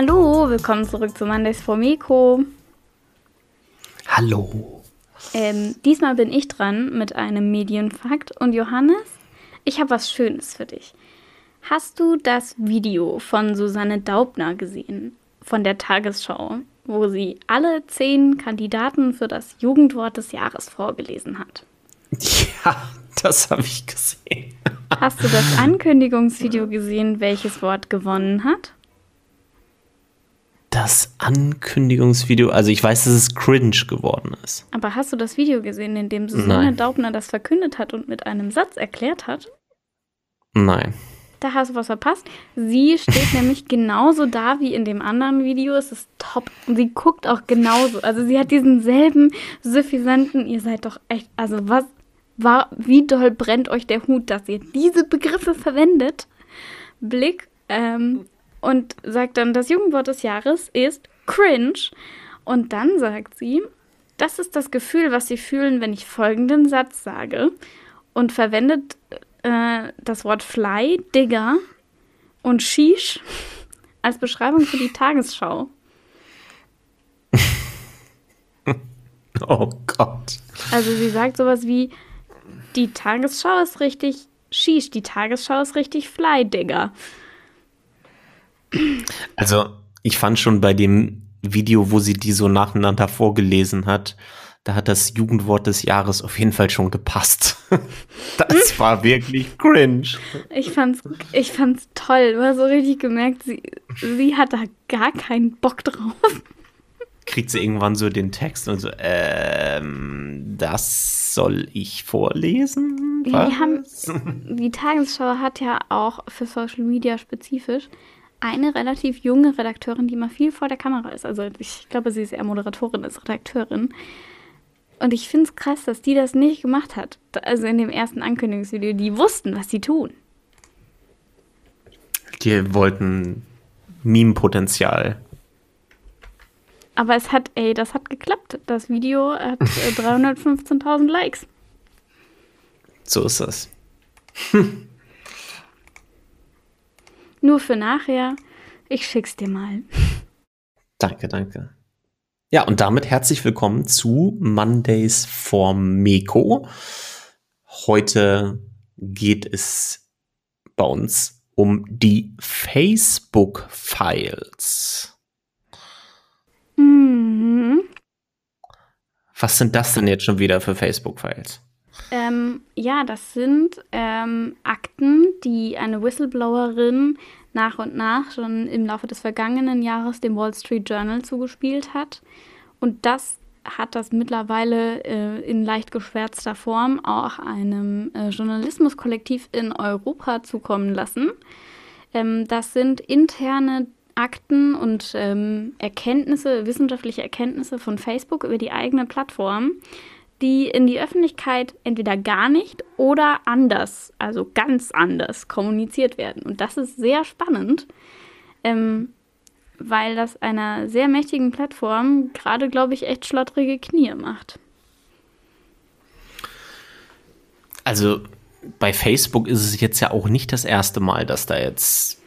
Hallo, willkommen zurück zu Mondays for Meko. Hallo. Ähm, diesmal bin ich dran mit einem Medienfakt und Johannes, ich habe was Schönes für dich. Hast du das Video von Susanne Daubner gesehen, von der Tagesschau, wo sie alle zehn Kandidaten für das Jugendwort des Jahres vorgelesen hat? Ja, das habe ich gesehen. Hast du das Ankündigungsvideo gesehen, welches Wort gewonnen hat? Das Ankündigungsvideo, also ich weiß, dass es cringe geworden ist. Aber hast du das Video gesehen, in dem Susanne. Daubner das verkündet hat und mit einem Satz erklärt hat? Nein. Da hast du was verpasst. Sie steht nämlich genauso da wie in dem anderen Video. Es ist top. Und sie guckt auch genauso. Also sie hat diesen selben suffisanten, ihr seid doch echt, also was, war, wie doll brennt euch der Hut, dass ihr diese Begriffe verwendet? Blick. Ähm, und sagt dann, das Jugendwort des Jahres ist cringe. Und dann sagt sie, das ist das Gefühl, was sie fühlen, wenn ich folgenden Satz sage. Und verwendet äh, das Wort fly, Digger und sheesh als Beschreibung für die Tagesschau. oh Gott. Also sie sagt sowas wie, die Tagesschau ist richtig sheesh, die Tagesschau ist richtig fly, Digger. Also, ich fand schon bei dem Video, wo sie die so nacheinander vorgelesen hat, da hat das Jugendwort des Jahres auf jeden Fall schon gepasst. Das war wirklich cringe. Ich fand's, ich fand's toll. Du hast so richtig gemerkt, sie, sie hat da gar keinen Bock drauf. Kriegt sie irgendwann so den Text und so, ähm, das soll ich vorlesen? Ja, die, haben, die Tagesschau hat ja auch für Social Media spezifisch eine relativ junge Redakteurin, die immer viel vor der Kamera ist. Also ich glaube, sie ist eher Moderatorin als Redakteurin. Und ich finde es krass, dass die das nicht gemacht hat. Also in dem ersten Ankündigungsvideo, die wussten, was sie tun. Die wollten Meme-Potenzial. Aber es hat, ey, das hat geklappt. Das Video hat 315.000 äh, Likes. So ist das. Nur für nachher. Ich schick's dir mal. Danke, danke. Ja, und damit herzlich willkommen zu Mondays for Meko. Heute geht es bei uns um die Facebook-Files. Mhm. Was sind das denn jetzt schon wieder für Facebook-Files? Ähm, ja, das sind ähm, Akten, die eine Whistleblowerin nach und nach schon im Laufe des vergangenen Jahres dem Wall Street Journal zugespielt hat. Und das hat das mittlerweile äh, in leicht geschwärzter Form auch einem äh, Journalismuskollektiv in Europa zukommen lassen. Ähm, das sind interne Akten und ähm, Erkenntnisse, wissenschaftliche Erkenntnisse von Facebook über die eigene Plattform, die in die Öffentlichkeit entweder gar nicht oder anders, also ganz anders kommuniziert werden. Und das ist sehr spannend, ähm, weil das einer sehr mächtigen Plattform gerade, glaube ich, echt schlottrige Knie macht. Also bei Facebook ist es jetzt ja auch nicht das erste Mal, dass da jetzt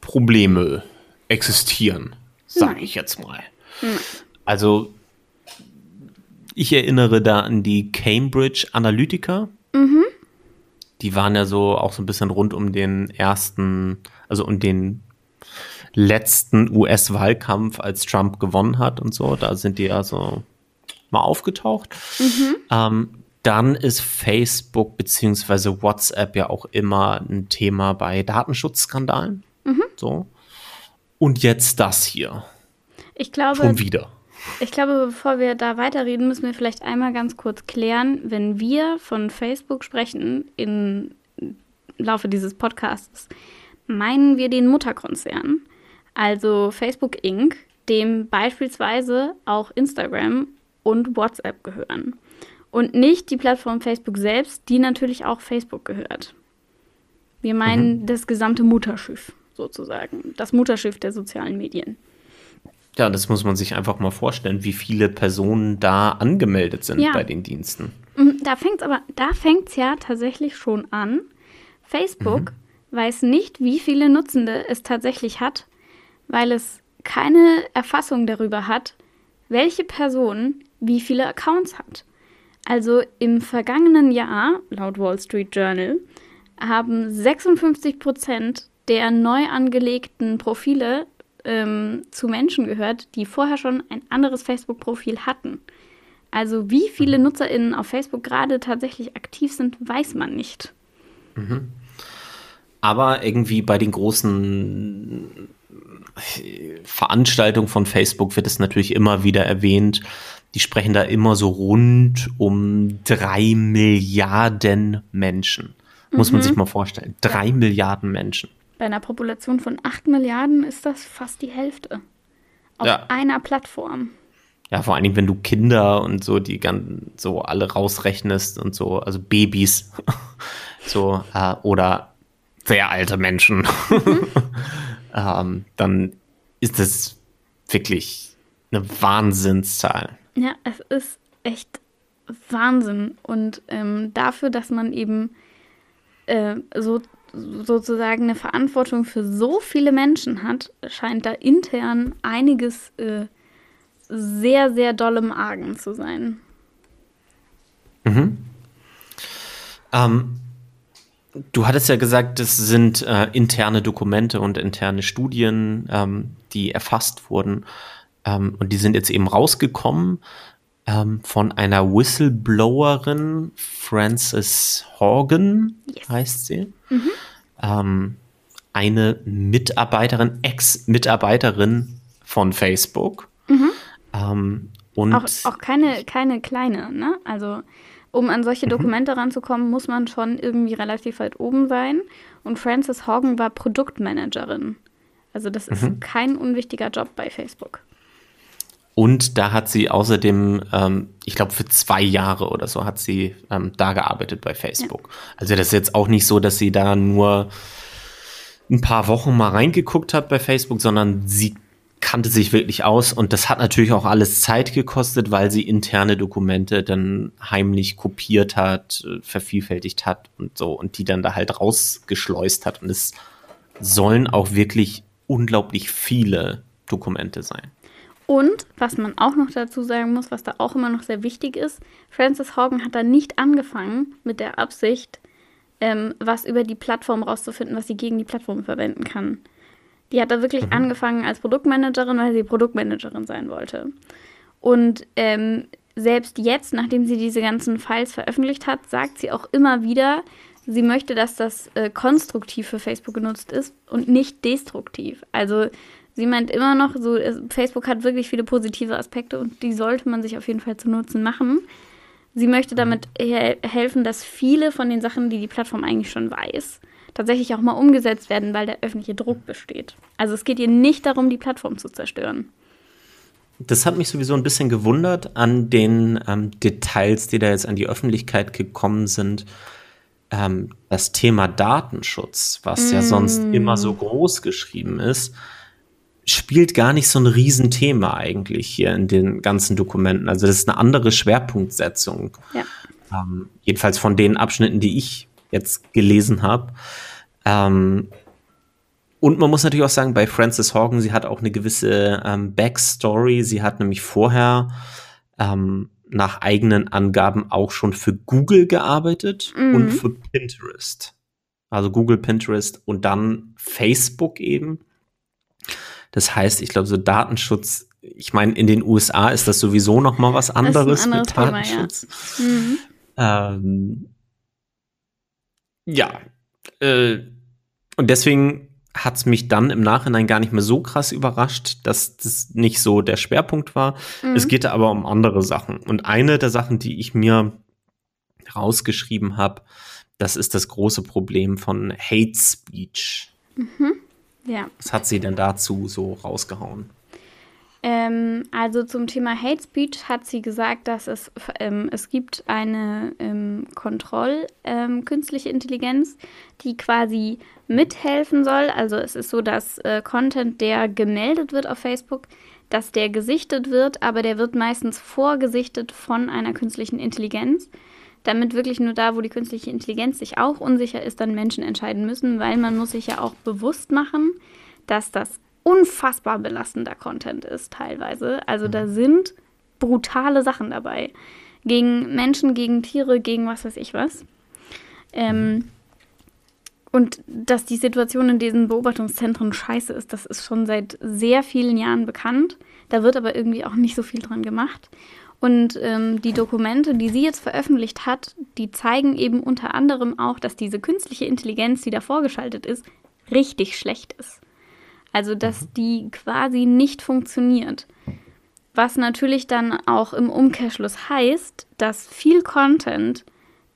Probleme existieren, sage ich jetzt mal. Hm. Also ich erinnere da an die Cambridge Analytica. Mhm. Die waren ja so auch so ein bisschen rund um den ersten, also um den letzten US-Wahlkampf, als Trump gewonnen hat und so. Da sind die ja so mal aufgetaucht. Mhm. Ähm, dann ist Facebook beziehungsweise WhatsApp ja auch immer ein Thema bei Datenschutzskandalen. Mhm. So. Und jetzt das hier. Ich glaube. Schon wieder. Ich glaube, bevor wir da weiterreden, müssen wir vielleicht einmal ganz kurz klären, wenn wir von Facebook sprechen im Laufe dieses Podcasts, meinen wir den Mutterkonzern, also Facebook Inc., dem beispielsweise auch Instagram und WhatsApp gehören. Und nicht die Plattform Facebook selbst, die natürlich auch Facebook gehört. Wir meinen mhm. das gesamte Mutterschiff sozusagen, das Mutterschiff der sozialen Medien. Ja, das muss man sich einfach mal vorstellen, wie viele Personen da angemeldet sind ja. bei den Diensten. Mhm, da fängt aber, da fängt es ja tatsächlich schon an. Facebook mhm. weiß nicht, wie viele Nutzende es tatsächlich hat, weil es keine Erfassung darüber hat, welche Person wie viele Accounts hat. Also im vergangenen Jahr, laut Wall Street Journal, haben 56 Prozent der neu angelegten Profile ähm, zu Menschen gehört, die vorher schon ein anderes Facebook-Profil hatten. Also wie viele mhm. NutzerInnen auf Facebook gerade tatsächlich aktiv sind, weiß man nicht. Mhm. Aber irgendwie bei den großen Veranstaltungen von Facebook wird es natürlich immer wieder erwähnt. Die sprechen da immer so rund um drei Milliarden Menschen. Muss mhm. man sich mal vorstellen. Drei ja. Milliarden Menschen. Bei einer Population von acht Milliarden ist das fast die Hälfte. Auf ja. einer Plattform. Ja, vor allen Dingen, wenn du Kinder und so, die ganz so alle rausrechnest und so, also Babys, so, äh, oder sehr alte Menschen, mhm. ähm, dann ist das wirklich eine Wahnsinnszahl. Ja, es ist echt Wahnsinn. Und ähm, dafür, dass man eben äh, so sozusagen eine Verantwortung für so viele Menschen hat, scheint da intern einiges äh, sehr, sehr doll im Argen zu sein. Mhm. Ähm, du hattest ja gesagt, das sind äh, interne Dokumente und interne Studien, ähm, die erfasst wurden. Ähm, und die sind jetzt eben rausgekommen ähm, von einer Whistleblowerin, Frances Horgan yes. heißt sie. Mhm. Ähm, eine Mitarbeiterin, Ex-Mitarbeiterin von Facebook. Mhm. Ähm, und auch, auch keine, keine kleine, ne? Also um an solche mhm. Dokumente mhm. ranzukommen, muss man schon irgendwie relativ weit oben sein. Und Frances Horgan war Produktmanagerin. Also das ist mhm. kein unwichtiger Job bei Facebook. Und da hat sie außerdem, ähm, ich glaube, für zwei Jahre oder so hat sie ähm, da gearbeitet bei Facebook. Ja. Also das ist jetzt auch nicht so, dass sie da nur ein paar Wochen mal reingeguckt hat bei Facebook, sondern sie kannte sich wirklich aus und das hat natürlich auch alles Zeit gekostet, weil sie interne Dokumente dann heimlich kopiert hat, vervielfältigt hat und so und die dann da halt rausgeschleust hat und es sollen auch wirklich unglaublich viele Dokumente sein. Und was man auch noch dazu sagen muss, was da auch immer noch sehr wichtig ist, Francis Hogan hat da nicht angefangen mit der Absicht, ähm, was über die Plattform rauszufinden, was sie gegen die Plattform verwenden kann. Die hat da wirklich mhm. angefangen als Produktmanagerin, weil sie Produktmanagerin sein wollte. Und ähm, selbst jetzt, nachdem sie diese ganzen Files veröffentlicht hat, sagt sie auch immer wieder, sie möchte, dass das äh, konstruktiv für Facebook genutzt ist und nicht destruktiv. Also sie meint immer noch, so Facebook hat wirklich viele positive Aspekte und die sollte man sich auf jeden Fall zu Nutzen machen. Sie möchte mhm. damit he helfen, dass viele von den Sachen, die die Plattform eigentlich schon weiß, tatsächlich auch mal umgesetzt werden, weil der öffentliche Druck besteht. Also es geht ihr nicht darum, die Plattform zu zerstören. Das hat mich sowieso ein bisschen gewundert an den ähm, Details, die da jetzt an die Öffentlichkeit gekommen sind. Ähm, das Thema Datenschutz, was mm. ja sonst immer so groß geschrieben ist, spielt gar nicht so ein Riesenthema eigentlich hier in den ganzen Dokumenten. Also das ist eine andere Schwerpunktsetzung. Ja. Ähm, jedenfalls von den Abschnitten, die ich jetzt gelesen habe. Ähm, und man muss natürlich auch sagen, bei Frances Horgan, sie hat auch eine gewisse ähm, Backstory. Sie hat nämlich vorher ähm, nach eigenen Angaben auch schon für Google gearbeitet mhm. und für Pinterest. Also Google, Pinterest und dann Facebook eben. Das heißt, ich glaube, so Datenschutz, ich meine, in den USA ist das sowieso noch mal was anderes, ein mit Datenschutz. Thema, ja. Mhm. Ähm, ja. Äh, und deswegen hat es mich dann im Nachhinein gar nicht mehr so krass überrascht, dass das nicht so der Schwerpunkt war. Mhm. Es geht aber um andere Sachen. Und eine der Sachen, die ich mir rausgeschrieben habe, das ist das große Problem von Hate Speech. Mhm. Ja. Was hat sie denn dazu so rausgehauen? Ähm, also zum Thema Hate Speech hat sie gesagt, dass es, ähm, es gibt eine ähm, Kontroll ähm, Intelligenz, die quasi mithelfen soll. Also es ist so, dass äh, Content, der gemeldet wird auf Facebook, dass der gesichtet wird, aber der wird meistens vorgesichtet von einer künstlichen Intelligenz damit wirklich nur da, wo die künstliche Intelligenz sich auch unsicher ist, dann Menschen entscheiden müssen, weil man muss sich ja auch bewusst machen, dass das unfassbar belastender Content ist teilweise. Also da mhm. sind brutale Sachen dabei. Gegen Menschen, gegen Tiere, gegen was weiß ich was. Ähm, mhm. und dass die Situation in diesen Beobachtungszentren scheiße ist, das ist schon seit sehr vielen Jahren bekannt. Da wird aber irgendwie auch nicht so viel dran gemacht. Und ähm, die Dokumente, die sie jetzt veröffentlicht hat, die zeigen eben unter anderem auch, dass diese künstliche Intelligenz, die da vorgeschaltet ist, richtig schlecht ist. Also, dass mhm. die quasi nicht funktioniert. Was natürlich dann auch im Umkehrschluss heißt, dass viel Content,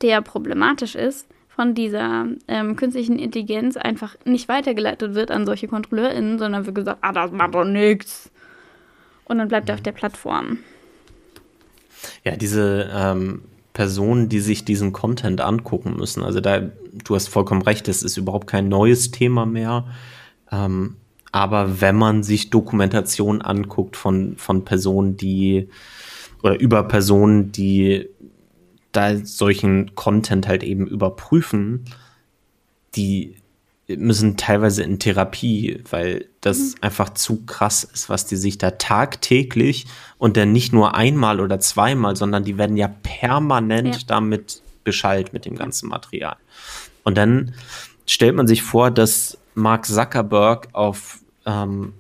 der problematisch ist, von dieser ähm, künstlichen Intelligenz einfach nicht weitergeleitet wird an solche KontrolleurInnen, sondern wird gesagt, ah, das macht doch nichts. Und dann bleibt er auf der Plattform. Ja, diese ähm, Personen, die sich diesen Content angucken müssen, also da, du hast vollkommen recht, das ist überhaupt kein neues Thema mehr. Ähm, aber wenn man sich Dokumentation anguckt von, von Personen, die oder über Personen, die da solchen Content halt eben überprüfen, die müssen teilweise in Therapie, weil das mhm. einfach zu krass ist, was die sich da tagtäglich und dann nicht nur einmal oder zweimal, sondern die werden ja permanent ja. damit beschallt mit dem ganzen Material. Und dann stellt man sich vor, dass Mark Zuckerberg auf ähm,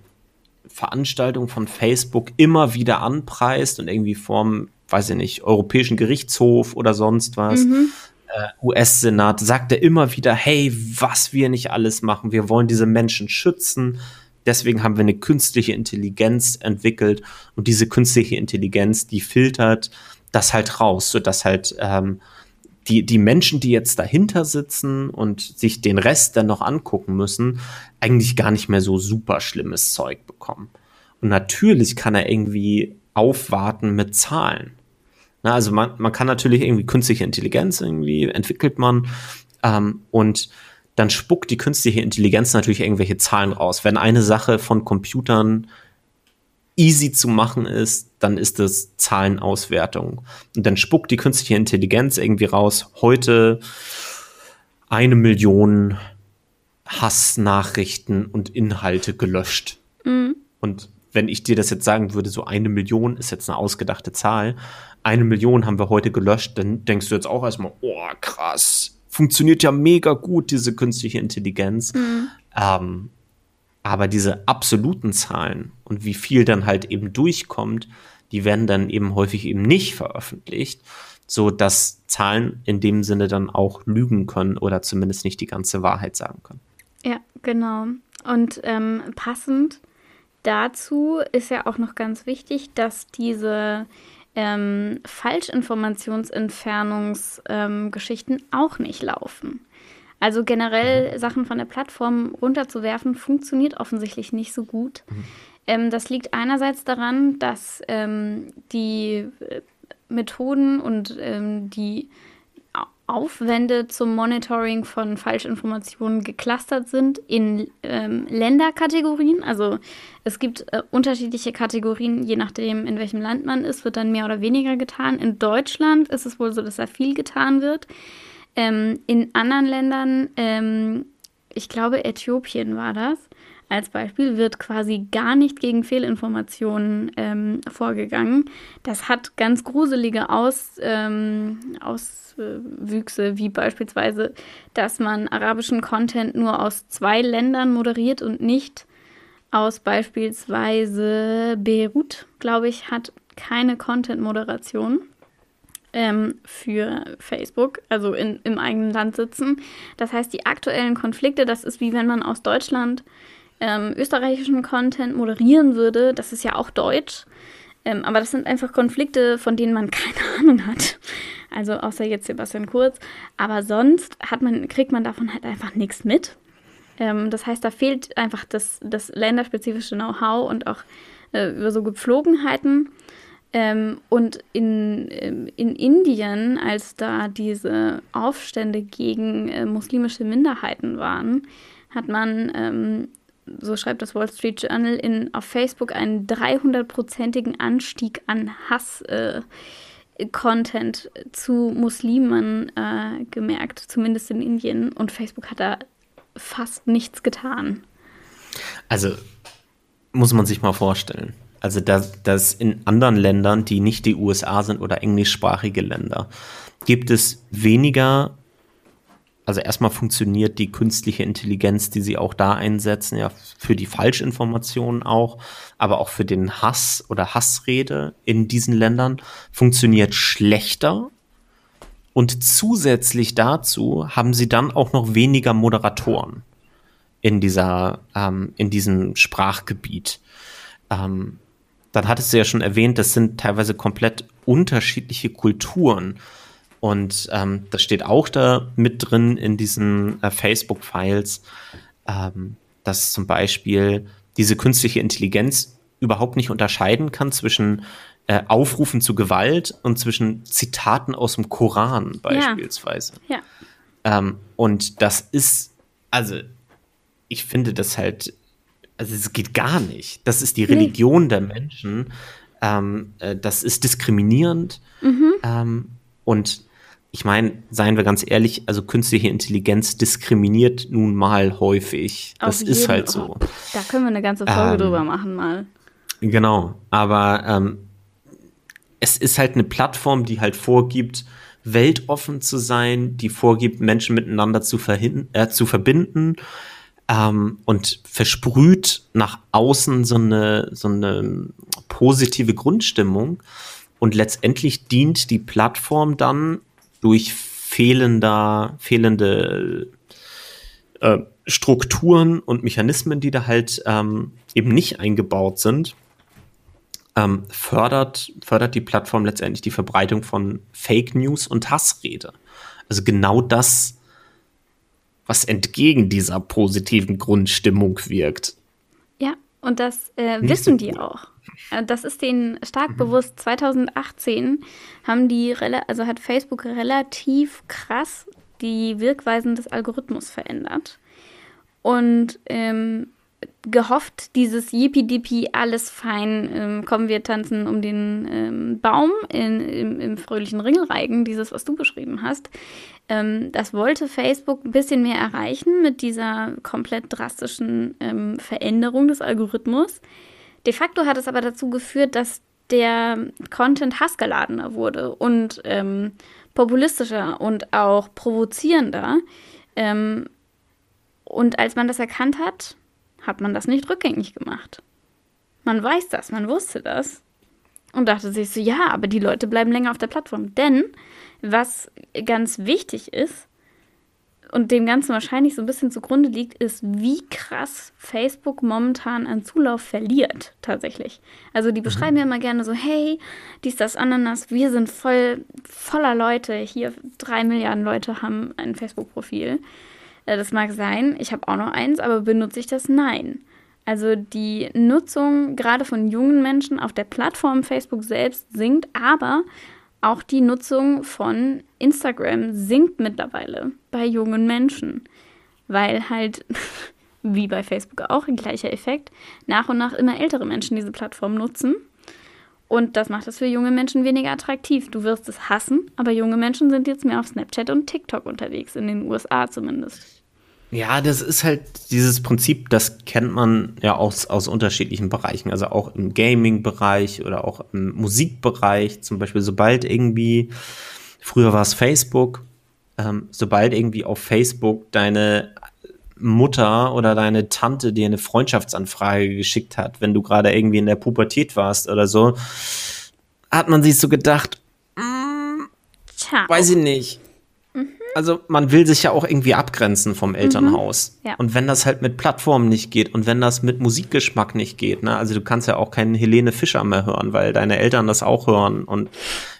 Veranstaltungen von Facebook immer wieder anpreist und irgendwie vorm, weiß ich nicht, Europäischen Gerichtshof oder sonst was. Mhm äh, US-Senat sagt er immer wieder, hey, was wir nicht alles machen, wir wollen diese Menschen schützen. Deswegen haben wir eine künstliche Intelligenz entwickelt und diese künstliche Intelligenz, die filtert das halt raus, sodass halt ähm, die, die Menschen, die jetzt dahinter sitzen und sich den Rest dann noch angucken müssen, eigentlich gar nicht mehr so super schlimmes Zeug bekommen. Und natürlich kann er irgendwie aufwarten mit Zahlen. Na, also man, man kann natürlich irgendwie künstliche Intelligenz irgendwie entwickelt man ähm, und dann spuckt die künstliche Intelligenz natürlich irgendwelche Zahlen raus. Wenn eine Sache von Computern easy zu machen ist, dann ist es Zahlenauswertung. Und dann spuckt die künstliche Intelligenz irgendwie raus, heute eine Million Hassnachrichten und Inhalte gelöscht. Mhm. Und wenn ich dir das jetzt sagen würde, so eine Million ist jetzt eine ausgedachte Zahl, eine Million haben wir heute gelöscht, dann denkst du jetzt auch erstmal, oh krass, funktioniert ja mega gut, diese künstliche Intelligenz. Mhm. Ähm, aber diese absoluten Zahlen und wie viel dann halt eben durchkommt, die werden dann eben häufig eben nicht veröffentlicht, so dass Zahlen in dem Sinne dann auch lügen können oder zumindest nicht die ganze Wahrheit sagen können. Ja, genau. Und ähm, passend dazu ist ja auch noch ganz wichtig, dass diese ähm, Falschinformationsentfernungsgeschichten ähm, auch nicht laufen. Also generell mhm. Sachen von der Plattform runterzuwerfen, funktioniert offensichtlich nicht so gut. Mhm. Ähm, das liegt einerseits daran, dass ähm, die äh, Methoden und ähm, die Aufwände zum Monitoring von Falschinformationen geclustert sind in ähm, Länderkategorien. Also es gibt äh, unterschiedliche Kategorien, je nachdem, in welchem Land man ist, wird dann mehr oder weniger getan. In Deutschland ist es wohl so, dass da viel getan wird. Ähm, in anderen Ländern, ähm, ich glaube, Äthiopien war das, als Beispiel wird quasi gar nicht gegen Fehlinformationen ähm, vorgegangen. Das hat ganz gruselige Aus, ähm, Auswüchse, wie beispielsweise, dass man arabischen Content nur aus zwei Ländern moderiert und nicht aus beispielsweise Beirut, glaube ich, hat keine Content-Moderation ähm, für Facebook, also in, im eigenen Land sitzen. Das heißt, die aktuellen Konflikte, das ist wie wenn man aus Deutschland ähm, österreichischen Content moderieren würde, das ist ja auch Deutsch. Ähm, aber das sind einfach Konflikte, von denen man keine Ahnung hat. Also außer jetzt Sebastian Kurz. Aber sonst man, kriegt man davon halt einfach nichts mit. Ähm, das heißt, da fehlt einfach das, das länderspezifische Know-how und auch äh, über so Gepflogenheiten. Ähm, und in, ähm, in Indien, als da diese Aufstände gegen äh, muslimische Minderheiten waren, hat man ähm, so schreibt das Wall Street Journal, in, auf Facebook einen 300-prozentigen Anstieg an Hass-Content äh, zu Muslimen äh, gemerkt, zumindest in Indien. Und Facebook hat da fast nichts getan. Also muss man sich mal vorstellen. Also, dass, dass in anderen Ländern, die nicht die USA sind oder englischsprachige Länder, gibt es weniger also erstmal funktioniert die künstliche Intelligenz, die sie auch da einsetzen, ja für die Falschinformationen auch, aber auch für den Hass oder Hassrede in diesen Ländern funktioniert schlechter. Und zusätzlich dazu haben sie dann auch noch weniger Moderatoren in dieser, ähm, in diesem Sprachgebiet. Ähm, dann hattest du ja schon erwähnt, das sind teilweise komplett unterschiedliche Kulturen. Und ähm, das steht auch da mit drin in diesen äh, Facebook-Files, ähm, dass zum Beispiel diese künstliche Intelligenz überhaupt nicht unterscheiden kann zwischen äh, Aufrufen zu Gewalt und zwischen Zitaten aus dem Koran beispielsweise. Ja. ja. Ähm, und das ist, also ich finde das halt, also es geht gar nicht. Das ist die Religion nee. der Menschen. Ähm, äh, das ist diskriminierend. Mhm. Ähm, und ich meine, seien wir ganz ehrlich, also künstliche Intelligenz diskriminiert nun mal häufig. Auf das ist halt so. Oh, da können wir eine ganze Folge ähm, drüber machen mal. Genau, aber ähm, es ist halt eine Plattform, die halt vorgibt, weltoffen zu sein, die vorgibt, Menschen miteinander zu, äh, zu verbinden ähm, und versprüht nach außen so eine, so eine positive Grundstimmung. Und letztendlich dient die Plattform dann durch fehlender, fehlende äh, Strukturen und Mechanismen, die da halt ähm, eben nicht eingebaut sind, ähm, fördert, fördert die Plattform letztendlich die Verbreitung von Fake News und Hassrede. Also genau das, was entgegen dieser positiven Grundstimmung wirkt. Ja, und das äh, wissen die auch. Äh, das ist denen stark mhm. bewusst. 2018 haben die, also hat Facebook relativ krass die Wirkweisen des Algorithmus verändert. Und ähm, gehofft, dieses Yippie-Dippie, alles fein, ähm, kommen wir tanzen um den ähm, Baum in, im, im, fröhlichen Ringelreigen, dieses, was du beschrieben hast. Ähm, das wollte Facebook ein bisschen mehr erreichen mit dieser komplett drastischen ähm, Veränderung des Algorithmus. De facto hat es aber dazu geführt, dass der Content hassgeladener wurde und ähm, populistischer und auch provozierender. Ähm, und als man das erkannt hat, hat man das nicht rückgängig gemacht. Man weiß das, man wusste das und dachte sich so, ja, aber die Leute bleiben länger auf der Plattform. Denn was ganz wichtig ist, und dem Ganzen wahrscheinlich so ein bisschen zugrunde liegt, ist, wie krass Facebook momentan an Zulauf verliert, tatsächlich. Also die mhm. beschreiben mhm. ja immer gerne so, hey, dies, das, Ananas, wir sind voll, voller Leute, hier drei Milliarden Leute haben ein Facebook-Profil. Äh, das mag sein, ich habe auch noch eins, aber benutze ich das? Nein. Also die Nutzung gerade von jungen Menschen auf der Plattform Facebook selbst sinkt, aber auch die Nutzung von Instagram sinkt mittlerweile bei jungen Menschen, weil halt, wie bei Facebook auch, ein gleicher Effekt, nach und nach immer ältere Menschen diese Plattform nutzen. Und das macht es für junge Menschen weniger attraktiv. Du wirst es hassen, aber junge Menschen sind jetzt mehr auf Snapchat und TikTok unterwegs, in den USA zumindest. Ja, das ist halt dieses Prinzip, das kennt man ja aus, aus unterschiedlichen Bereichen. Also auch im Gaming-Bereich oder auch im Musikbereich. Zum Beispiel, sobald irgendwie, früher war es Facebook, ähm, sobald irgendwie auf Facebook deine Mutter oder deine Tante dir eine Freundschaftsanfrage geschickt hat, wenn du gerade irgendwie in der Pubertät warst oder so, hat man sich so gedacht, mm, weiß ich nicht also man will sich ja auch irgendwie abgrenzen vom Elternhaus. Mhm, ja. Und wenn das halt mit Plattformen nicht geht und wenn das mit Musikgeschmack nicht geht, ne, also du kannst ja auch keinen Helene Fischer mehr hören, weil deine Eltern das auch hören und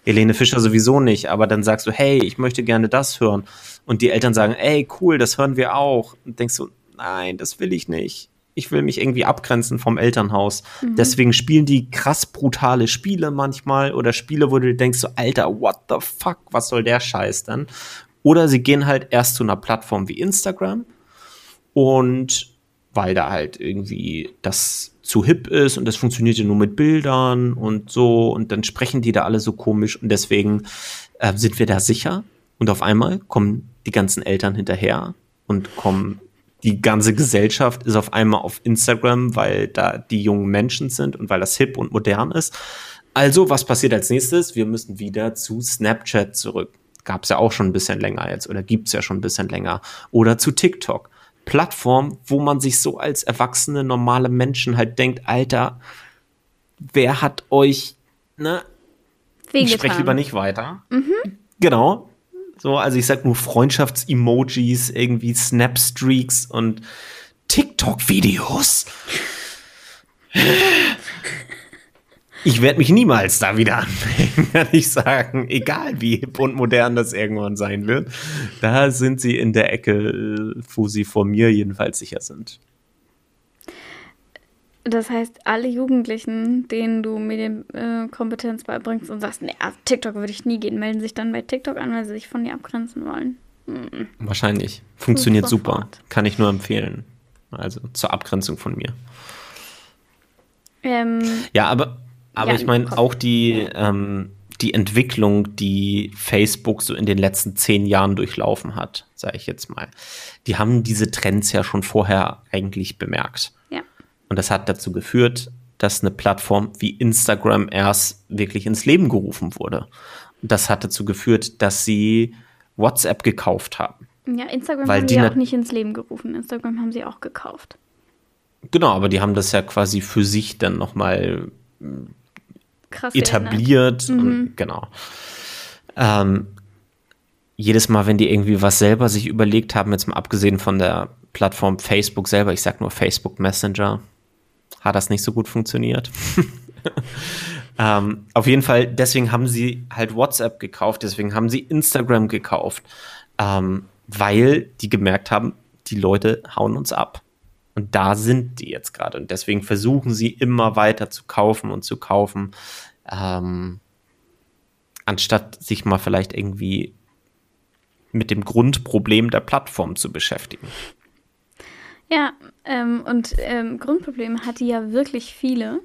Helene Fischer sowieso nicht, aber dann sagst du, hey, ich möchte gerne das hören. Und die Eltern sagen, ey, cool, das hören wir auch. Und denkst du, nein, das will ich nicht. Ich will mich irgendwie abgrenzen vom Elternhaus. Mhm. Deswegen spielen die krass brutale Spiele manchmal oder Spiele, wo du denkst so, Alter, what the fuck, was soll der Scheiß denn? Oder sie gehen halt erst zu einer Plattform wie Instagram und weil da halt irgendwie das zu hip ist und das funktioniert ja nur mit Bildern und so und dann sprechen die da alle so komisch und deswegen äh, sind wir da sicher und auf einmal kommen die ganzen Eltern hinterher und kommen die ganze Gesellschaft ist auf einmal auf Instagram, weil da die jungen Menschen sind und weil das hip und modern ist. Also, was passiert als nächstes? Wir müssen wieder zu Snapchat zurück. Gab es ja auch schon ein bisschen länger jetzt oder gibt es ja schon ein bisschen länger. Oder zu TikTok. Plattform, wo man sich so als erwachsene, normale Menschen halt denkt, Alter, wer hat euch, ne? Ich spreche lieber nicht weiter. Mhm. Genau. So, also ich sag nur Freundschafts-Emojis, irgendwie Snapstreaks und TikTok-Videos. Ich werde mich niemals da wieder anmelden, kann ich sagen. Egal wie hip und modern das irgendwann sein wird. Da sind sie in der Ecke, wo sie vor mir jedenfalls sicher sind. Das heißt, alle Jugendlichen, denen du Medienkompetenz beibringst und sagst, nee, auf TikTok würde ich nie gehen, melden sich dann bei TikTok an, weil sie sich von dir abgrenzen wollen. Mhm. Wahrscheinlich. Funktioniert super. Kann ich nur empfehlen. Also zur Abgrenzung von mir. Ähm, ja, aber aber ja, ich meine, auch die, ähm, die Entwicklung, die Facebook so in den letzten zehn Jahren durchlaufen hat, sage ich jetzt mal, die haben diese Trends ja schon vorher eigentlich bemerkt. Ja. Und das hat dazu geführt, dass eine Plattform wie Instagram erst wirklich ins Leben gerufen wurde. Und das hat dazu geführt, dass sie WhatsApp gekauft haben. Ja, Instagram haben die auch nicht ins Leben gerufen. Instagram haben sie auch gekauft. Genau, aber die haben das ja quasi für sich dann nochmal Krass etabliert. Mhm. Und, genau. Ähm, jedes Mal, wenn die irgendwie was selber sich überlegt haben, jetzt mal abgesehen von der Plattform Facebook selber, ich sag nur Facebook Messenger, hat das nicht so gut funktioniert. ähm, auf jeden Fall, deswegen haben sie halt WhatsApp gekauft, deswegen haben sie Instagram gekauft, ähm, weil die gemerkt haben, die Leute hauen uns ab. Und da sind die jetzt gerade. Und deswegen versuchen sie immer weiter zu kaufen und zu kaufen, ähm, anstatt sich mal vielleicht irgendwie mit dem Grundproblem der Plattform zu beschäftigen. Ja, ähm, und ähm, Grundprobleme hat die ja wirklich viele.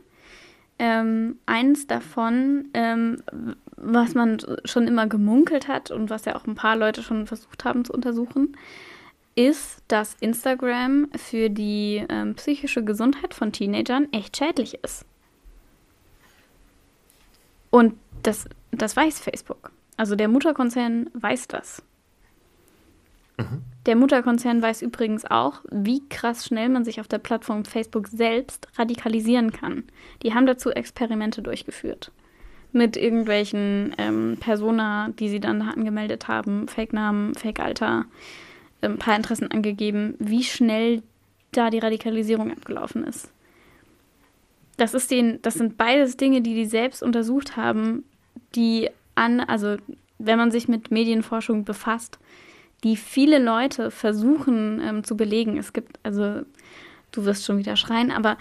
Ähm, eins davon, ähm, was man schon immer gemunkelt hat und was ja auch ein paar Leute schon versucht haben zu untersuchen, ist, dass Instagram für die ähm, psychische Gesundheit von Teenagern echt schädlich ist. Und das, das weiß Facebook. Also der Mutterkonzern weiß das. Mhm. Der Mutterkonzern weiß übrigens auch, wie krass schnell man sich auf der Plattform Facebook selbst radikalisieren kann. Die haben dazu Experimente durchgeführt. Mit irgendwelchen ähm, Persona, die sie dann angemeldet haben, Fake-Namen, Fake-Alter, ein paar Interessen angegeben, wie schnell da die Radikalisierung abgelaufen ist. Das ist den, das sind beides Dinge, die die selbst untersucht haben, die an, also wenn man sich mit Medienforschung befasst, die viele Leute versuchen ähm, zu belegen. Es gibt, also du wirst schon wieder schreien, aber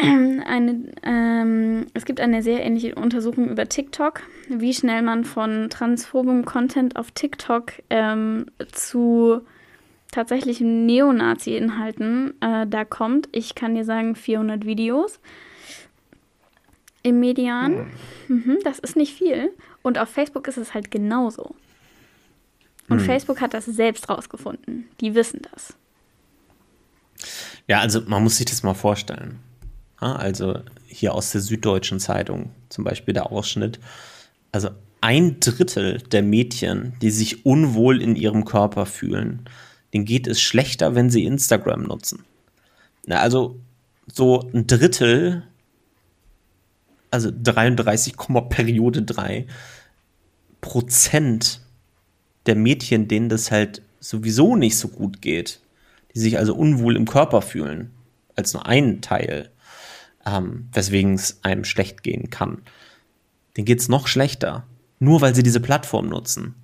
eine, ähm, es gibt eine sehr ähnliche Untersuchung über TikTok, wie schnell man von transphobem Content auf TikTok ähm, zu tatsächlichen Neonazi-Inhalten äh, da kommt. Ich kann dir sagen, 400 Videos im Median. Mhm. Das ist nicht viel. Und auf Facebook ist es halt genauso. Und mhm. Facebook hat das selbst rausgefunden. Die wissen das. Ja, also man muss sich das mal vorstellen. Also hier aus der Süddeutschen Zeitung zum Beispiel der Ausschnitt. Also ein Drittel der Mädchen, die sich unwohl in ihrem Körper fühlen, denen geht es schlechter, wenn sie Instagram nutzen. Na, also so ein Drittel, also 33, Periode 3 Prozent der Mädchen, denen das halt sowieso nicht so gut geht, die sich also unwohl im Körper fühlen, als nur ein Teil, ähm, weswegen es einem schlecht gehen kann, denen geht es noch schlechter, nur weil sie diese Plattform nutzen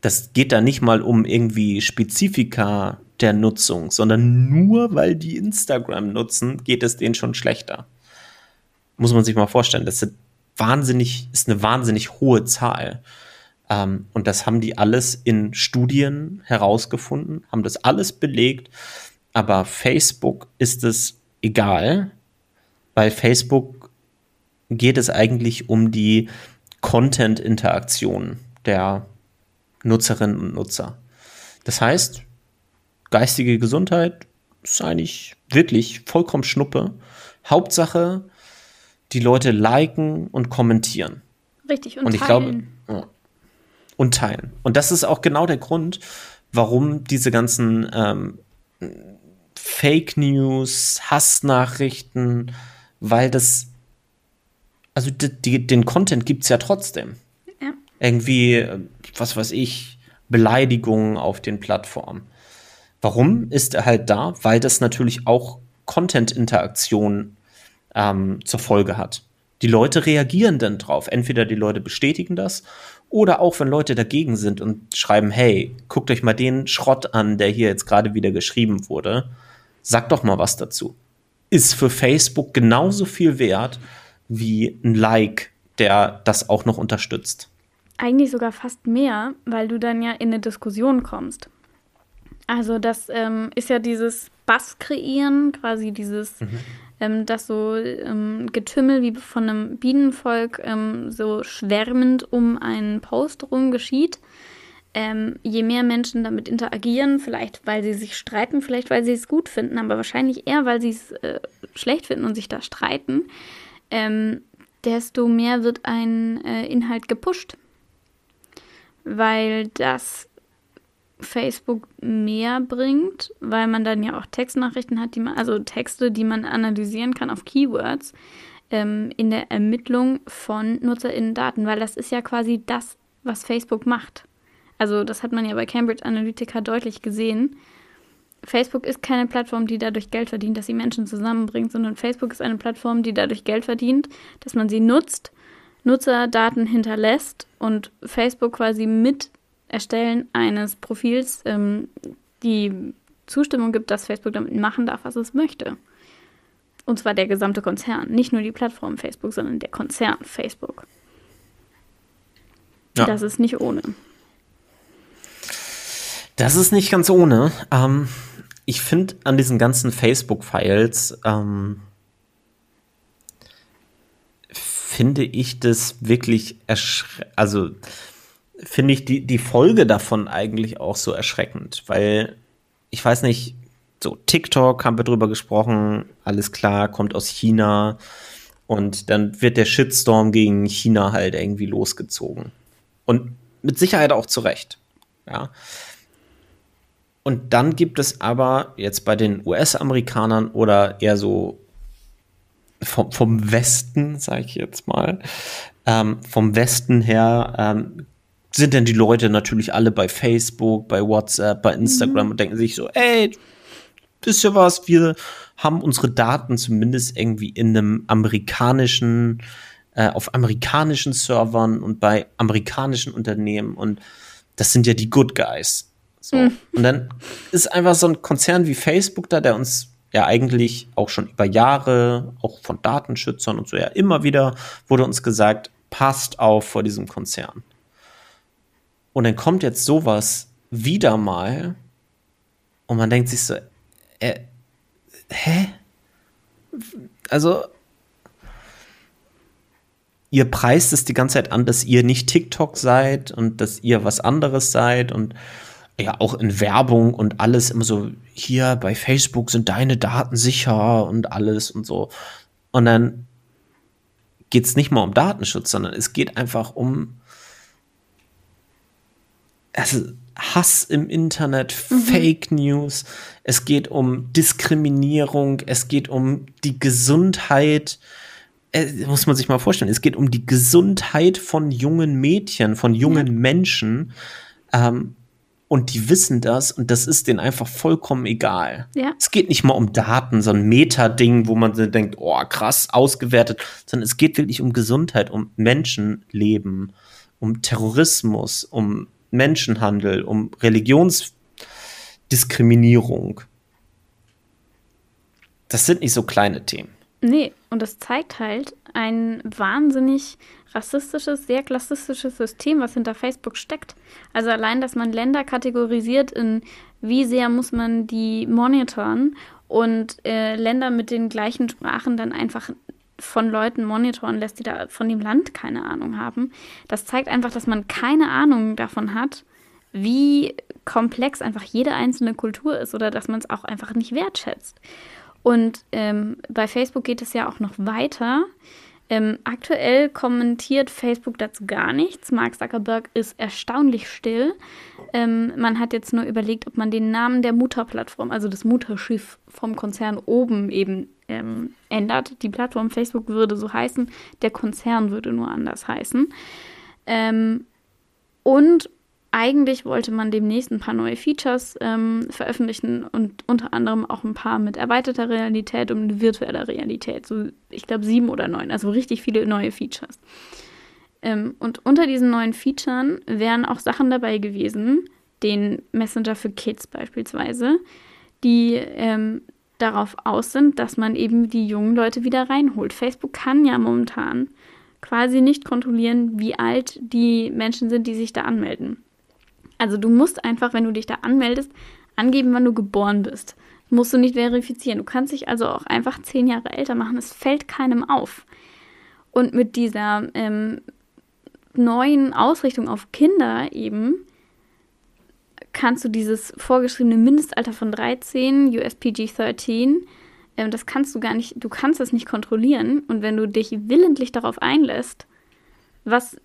das geht da nicht mal um irgendwie Spezifika der Nutzung, sondern nur weil die Instagram nutzen, geht es denen schon schlechter. Muss man sich mal vorstellen. Das ist, wahnsinnig, ist eine wahnsinnig hohe Zahl. Ähm, und das haben die alles in Studien herausgefunden, haben das alles belegt. Aber Facebook ist es egal, weil Facebook geht es eigentlich um die Content-Interaktion der Nutzerinnen und Nutzer. Das heißt, geistige Gesundheit ist eigentlich wirklich vollkommen Schnuppe. Hauptsache, die Leute liken und kommentieren. Richtig, und, und ich teilen. glaube, ja. und teilen. Und das ist auch genau der Grund, warum diese ganzen ähm, Fake News, Hassnachrichten, weil das, also die, die, den Content gibt es ja trotzdem. Ja. Irgendwie, was weiß ich, Beleidigungen auf den Plattformen. Warum ist er halt da? Weil das natürlich auch Content-Interaktion ähm, zur Folge hat. Die Leute reagieren dann drauf. Entweder die Leute bestätigen das oder auch wenn Leute dagegen sind und schreiben, hey, guckt euch mal den Schrott an, der hier jetzt gerade wieder geschrieben wurde. Sagt doch mal was dazu. Ist für Facebook genauso viel wert wie ein Like, der das auch noch unterstützt. Eigentlich sogar fast mehr, weil du dann ja in eine Diskussion kommst. Also das ähm, ist ja dieses Bass kreieren, quasi dieses, mhm. ähm, das so ähm, Getümmel wie von einem Bienenvolk ähm, so schwärmend um einen Post rum geschieht. Ähm, je mehr Menschen damit interagieren, vielleicht weil sie sich streiten, vielleicht weil sie es gut finden, aber wahrscheinlich eher, weil sie es äh, schlecht finden und sich da streiten, ähm, desto mehr wird ein äh, Inhalt gepusht. Weil das Facebook mehr bringt, weil man dann ja auch Textnachrichten hat, die man, also Texte, die man analysieren kann auf Keywords ähm, in der Ermittlung von NutzerInnen-Daten, weil das ist ja quasi das, was Facebook macht. Also das hat man ja bei Cambridge Analytica deutlich gesehen. Facebook ist keine Plattform, die dadurch Geld verdient, dass sie Menschen zusammenbringt, sondern Facebook ist eine Plattform, die dadurch Geld verdient, dass man sie nutzt, Nutzerdaten hinterlässt und Facebook quasi mit Erstellen eines Profils ähm, die Zustimmung gibt, dass Facebook damit machen darf, was es möchte. Und zwar der gesamte Konzern, nicht nur die Plattform Facebook, sondern der Konzern Facebook. Ja. Das ist nicht ohne. Das ist nicht ganz ohne. Ähm, ich finde an diesen ganzen Facebook-Files ähm, finde ich das wirklich also finde ich die, die Folge davon eigentlich auch so erschreckend, weil ich weiß nicht, so TikTok haben wir drüber gesprochen, alles klar, kommt aus China und dann wird der Shitstorm gegen China halt irgendwie losgezogen. Und mit Sicherheit auch zu Recht. Ja. Und dann gibt es aber jetzt bei den US-Amerikanern oder eher so vom, vom Westen, sage ich jetzt mal, ähm, vom Westen her ähm, sind denn die Leute natürlich alle bei Facebook, bei WhatsApp, bei Instagram mhm. und denken sich so, ey, wisst ihr was, wir haben unsere Daten zumindest irgendwie in einem amerikanischen, äh, auf amerikanischen Servern und bei amerikanischen Unternehmen und das sind ja die Good Guys. So. Mhm. Und dann ist einfach so ein Konzern wie Facebook da, der uns ja eigentlich auch schon über Jahre, auch von Datenschützern und so ja immer wieder wurde uns gesagt, passt auf vor diesem Konzern. Und dann kommt jetzt sowas wieder mal und man denkt sich so, äh, hä? Also, ihr preist es die ganze Zeit an, dass ihr nicht TikTok seid und dass ihr was anderes seid und ja, auch in Werbung und alles immer so, hier bei Facebook sind deine Daten sicher und alles und so. Und dann geht es nicht mal um Datenschutz, sondern es geht einfach um also Hass im Internet, mhm. Fake News, es geht um Diskriminierung, es geht um die Gesundheit, äh, muss man sich mal vorstellen, es geht um die Gesundheit von jungen Mädchen, von jungen ja. Menschen. Ähm, und die wissen das und das ist denen einfach vollkommen egal. Ja. Es geht nicht mal um Daten, so ein Meta-Ding, wo man denkt, oh krass, ausgewertet, sondern es geht wirklich um Gesundheit, um Menschenleben, um Terrorismus, um Menschenhandel, um Religionsdiskriminierung. Das sind nicht so kleine Themen. Nee, und das zeigt halt ein wahnsinnig rassistisches, sehr klassistisches System, was hinter Facebook steckt. Also allein, dass man Länder kategorisiert in, wie sehr muss man die monitoren und äh, Länder mit den gleichen Sprachen dann einfach von Leuten monitoren lässt, die da von dem Land keine Ahnung haben. Das zeigt einfach, dass man keine Ahnung davon hat, wie komplex einfach jede einzelne Kultur ist oder dass man es auch einfach nicht wertschätzt. Und ähm, bei Facebook geht es ja auch noch weiter. Ähm, aktuell kommentiert Facebook dazu gar nichts. Mark Zuckerberg ist erstaunlich still. Ähm, man hat jetzt nur überlegt, ob man den Namen der Mutterplattform, also das Mutterschiff vom Konzern oben eben ähm, ändert. Die Plattform Facebook würde so heißen, der Konzern würde nur anders heißen. Ähm, und eigentlich wollte man demnächst ein paar neue Features ähm, veröffentlichen und unter anderem auch ein paar mit erweiterter Realität und virtueller Realität. So, ich glaube, sieben oder neun, also richtig viele neue Features. Ähm, und unter diesen neuen Features wären auch Sachen dabei gewesen, den Messenger für Kids beispielsweise, die ähm, darauf aus sind, dass man eben die jungen Leute wieder reinholt. Facebook kann ja momentan quasi nicht kontrollieren, wie alt die Menschen sind, die sich da anmelden. Also du musst einfach, wenn du dich da anmeldest, angeben, wann du geboren bist. musst du nicht verifizieren. Du kannst dich also auch einfach zehn Jahre älter machen. Es fällt keinem auf. Und mit dieser ähm, neuen Ausrichtung auf Kinder eben kannst du dieses vorgeschriebene Mindestalter von 13, USPG 13, ähm, das kannst du gar nicht, du kannst es nicht kontrollieren. Und wenn du dich willentlich darauf einlässt, was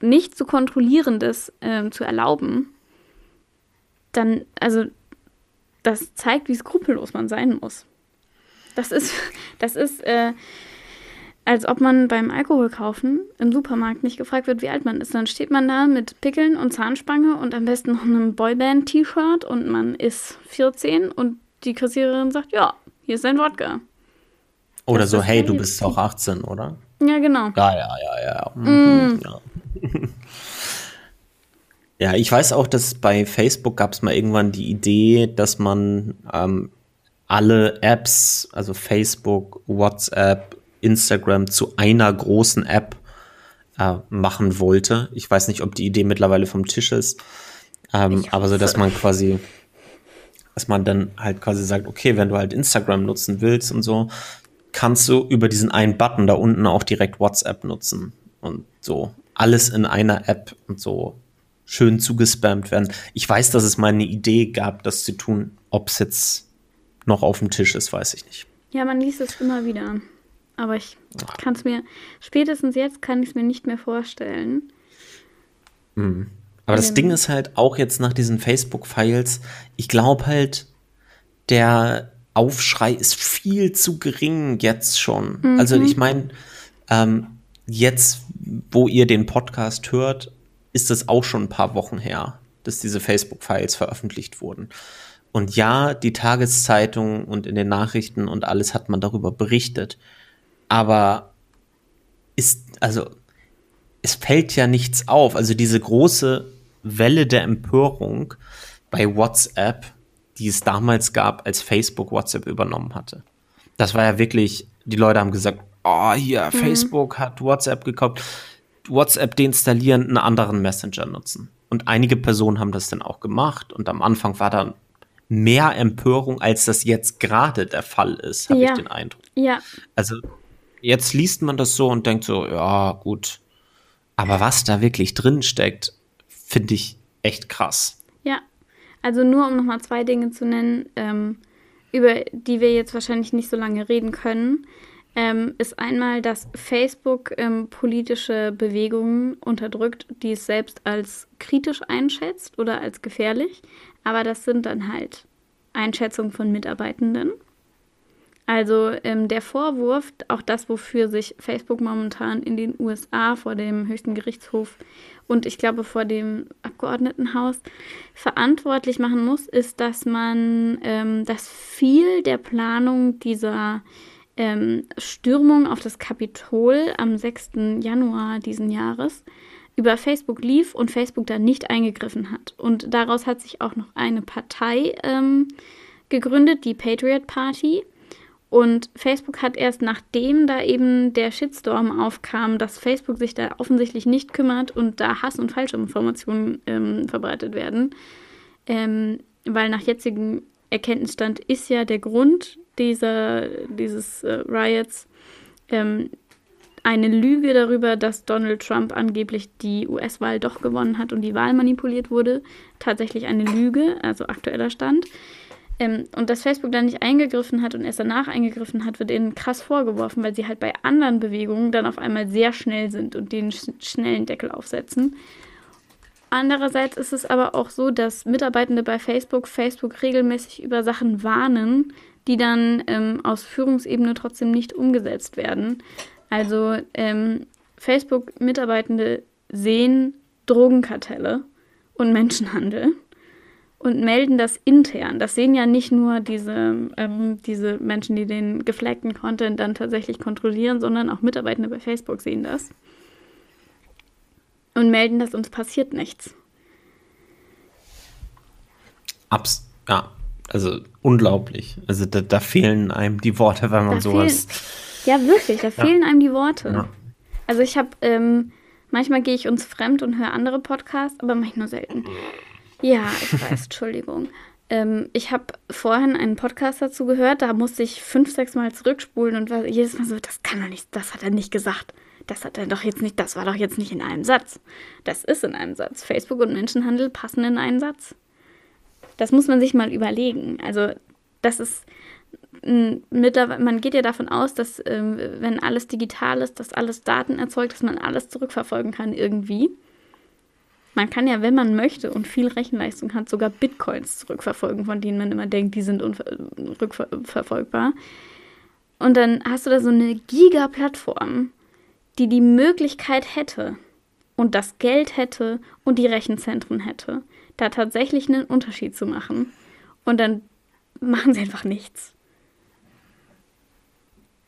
nicht zu kontrollierendes äh, zu erlauben, dann, also, das zeigt, wie skrupellos man sein muss. Das ist, das ist, äh, als ob man beim Alkohol kaufen im Supermarkt nicht gefragt wird, wie alt man ist. Dann steht man da mit Pickeln und Zahnspange und am besten noch einem Boyband-T-Shirt und man ist 14 und die Kassiererin sagt, ja, hier ist dein Wodka. Oder das so, hey, du bist auch 18, oder? Ja, genau. Ja, ja, ja, ja. Mhm, mm. ja. ja. ich weiß auch, dass bei Facebook gab es mal irgendwann die Idee, dass man ähm, alle Apps, also Facebook, WhatsApp, Instagram zu einer großen App äh, machen wollte. Ich weiß nicht, ob die Idee mittlerweile vom Tisch ist. Ähm, aber so, dass man quasi, dass man dann halt quasi sagt, okay, wenn du halt Instagram nutzen willst und so, kannst du über diesen einen Button da unten auch direkt WhatsApp nutzen und so alles in einer App und so schön zugespammt werden. Ich weiß, dass es mal eine Idee gab, das zu tun. Ob es jetzt noch auf dem Tisch ist, weiß ich nicht. Ja, man liest es immer wieder. Aber ich kann es mir, spätestens jetzt kann ich es mir nicht mehr vorstellen. Mhm. Aber das Ding ist halt auch jetzt nach diesen Facebook-Files, ich glaube halt, der Aufschrei ist viel zu gering jetzt schon. Mhm. Also ich meine, ähm, jetzt, wo ihr den Podcast hört, ist es auch schon ein paar Wochen her, dass diese Facebook-Files veröffentlicht wurden. Und ja, die Tageszeitung und in den Nachrichten und alles hat man darüber berichtet. Aber ist, also, es fällt ja nichts auf. Also diese große Welle der Empörung bei WhatsApp die es damals gab, als Facebook WhatsApp übernommen hatte. Das war ja wirklich, die Leute haben gesagt, oh, hier, mhm. Facebook hat WhatsApp gekauft. WhatsApp deinstallieren, einen anderen Messenger nutzen. Und einige Personen haben das dann auch gemacht. Und am Anfang war da mehr Empörung, als das jetzt gerade der Fall ist, habe ja. ich den Eindruck. Ja. Also jetzt liest man das so und denkt so, ja, gut. Aber was da wirklich drin steckt, finde ich echt krass. Also nur um nochmal zwei Dinge zu nennen, ähm, über die wir jetzt wahrscheinlich nicht so lange reden können, ähm, ist einmal, dass Facebook ähm, politische Bewegungen unterdrückt, die es selbst als kritisch einschätzt oder als gefährlich. Aber das sind dann halt Einschätzungen von Mitarbeitenden. Also ähm, der Vorwurf, auch das, wofür sich Facebook momentan in den USA vor dem höchsten Gerichtshof und ich glaube vor dem Abgeordnetenhaus verantwortlich machen muss, ist, dass man, ähm, dass viel der Planung dieser ähm, Stürmung auf das Kapitol am 6. Januar diesen Jahres über Facebook lief und Facebook da nicht eingegriffen hat. Und daraus hat sich auch noch eine Partei ähm, gegründet, die Patriot Party und Facebook hat erst nachdem da eben der Shitstorm aufkam, dass Facebook sich da offensichtlich nicht kümmert und da Hass und Falschinformationen ähm, verbreitet werden, ähm, weil nach jetzigem Erkenntnisstand ist ja der Grund dieser, dieses äh, Riots ähm, eine Lüge darüber, dass Donald Trump angeblich die US-Wahl doch gewonnen hat und die Wahl manipuliert wurde, tatsächlich eine Lüge, also aktueller Stand. Ähm, und dass Facebook dann nicht eingegriffen hat und erst danach eingegriffen hat, wird ihnen krass vorgeworfen, weil sie halt bei anderen Bewegungen dann auf einmal sehr schnell sind und den sch schnellen Deckel aufsetzen. Andererseits ist es aber auch so, dass Mitarbeitende bei Facebook Facebook regelmäßig über Sachen warnen, die dann ähm, aus Führungsebene trotzdem nicht umgesetzt werden. Also ähm, Facebook-Mitarbeitende sehen Drogenkartelle und Menschenhandel und melden das intern. Das sehen ja nicht nur diese, ähm, diese Menschen, die den geflaggten Content dann tatsächlich kontrollieren, sondern auch Mitarbeitende bei Facebook sehen das und melden das, uns passiert nichts. Abs ja, also unglaublich. Also da, da, fehlen einem die Worte, wenn man da sowas. Fehlen, ja, wirklich, da ja. fehlen einem die Worte. Ja. Also ich habe, ähm, manchmal gehe ich uns fremd und höre andere Podcasts, aber manchmal selten. Ja, ich weiß, Entschuldigung. Ähm, ich habe vorhin einen Podcast dazu gehört, da musste ich fünf, sechs Mal zurückspulen und war jedes Mal so, das kann er nicht, das hat er nicht gesagt das hat er doch jetzt nicht, das war doch jetzt nicht in einem Satz. Das ist in einem Satz. Facebook und Menschenhandel passen in einen Satz. Das muss man sich mal überlegen. Also, das ist man geht ja davon aus, dass ähm, wenn alles digital ist, dass alles Daten erzeugt, dass man alles zurückverfolgen kann irgendwie. Man kann ja, wenn man möchte und viel Rechenleistung hat, sogar Bitcoins zurückverfolgen, von denen man immer denkt, die sind rückverfolgbar. Und dann hast du da so eine Giga-Plattform, die die Möglichkeit hätte und das Geld hätte und die Rechenzentren hätte, da tatsächlich einen Unterschied zu machen. Und dann machen sie einfach nichts.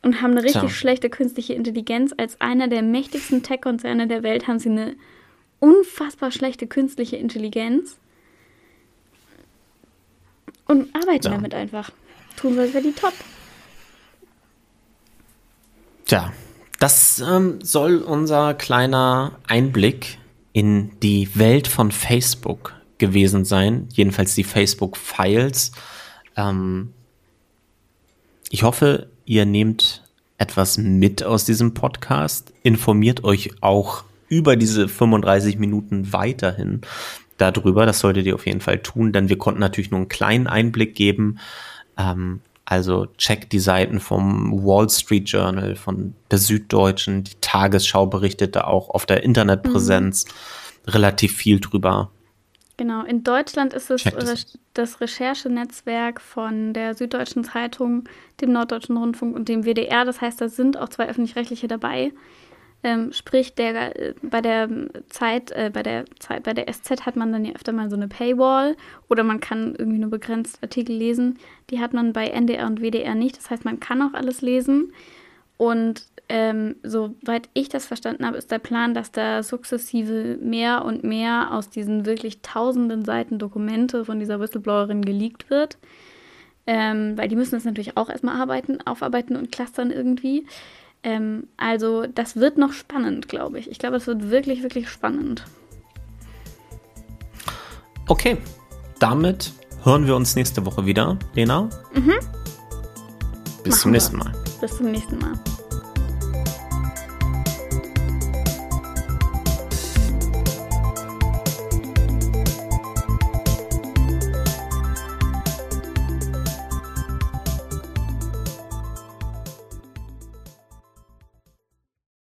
Und haben eine richtig Tja. schlechte künstliche Intelligenz. Als einer der mächtigsten Tech-Konzerne der Welt haben sie eine unfassbar schlechte künstliche Intelligenz. Und arbeiten ja. damit einfach. Tun wir, als wäre die top. Tja, das ähm, soll unser kleiner Einblick in die Welt von Facebook gewesen sein. Jedenfalls die Facebook-Files. Ähm, ich hoffe, ihr nehmt etwas mit aus diesem Podcast. Informiert euch auch über diese 35 Minuten weiterhin darüber. Das solltet ihr auf jeden Fall tun, denn wir konnten natürlich nur einen kleinen Einblick geben. Ähm, also check die Seiten vom Wall Street Journal, von der Süddeutschen, die Tagesschau berichtet da auch auf der Internetpräsenz mhm. relativ viel drüber. Genau, in Deutschland ist es das. das Recherchenetzwerk von der Süddeutschen Zeitung, dem Norddeutschen Rundfunk und dem WDR. Das heißt, da sind auch zwei öffentlich-rechtliche dabei. Ähm, sprich, der, äh, bei der Zeit, äh, bei der Zeit, bei der SZ hat man dann ja öfter mal so eine Paywall oder man kann irgendwie nur begrenzt Artikel lesen. Die hat man bei NDR und WDR nicht. Das heißt, man kann auch alles lesen. Und ähm, soweit ich das verstanden habe, ist der Plan, dass da sukzessive mehr und mehr aus diesen wirklich tausenden Seiten Dokumente von dieser Whistleblowerin geleakt wird. Ähm, weil die müssen das natürlich auch erstmal arbeiten, aufarbeiten und clustern irgendwie. Ähm, also das wird noch spannend, glaube ich. Ich glaube, es wird wirklich, wirklich spannend. Okay, damit hören wir uns nächste Woche wieder, Lena. Mhm. Bis Machen zum nächsten Mal. Bis zum nächsten Mal.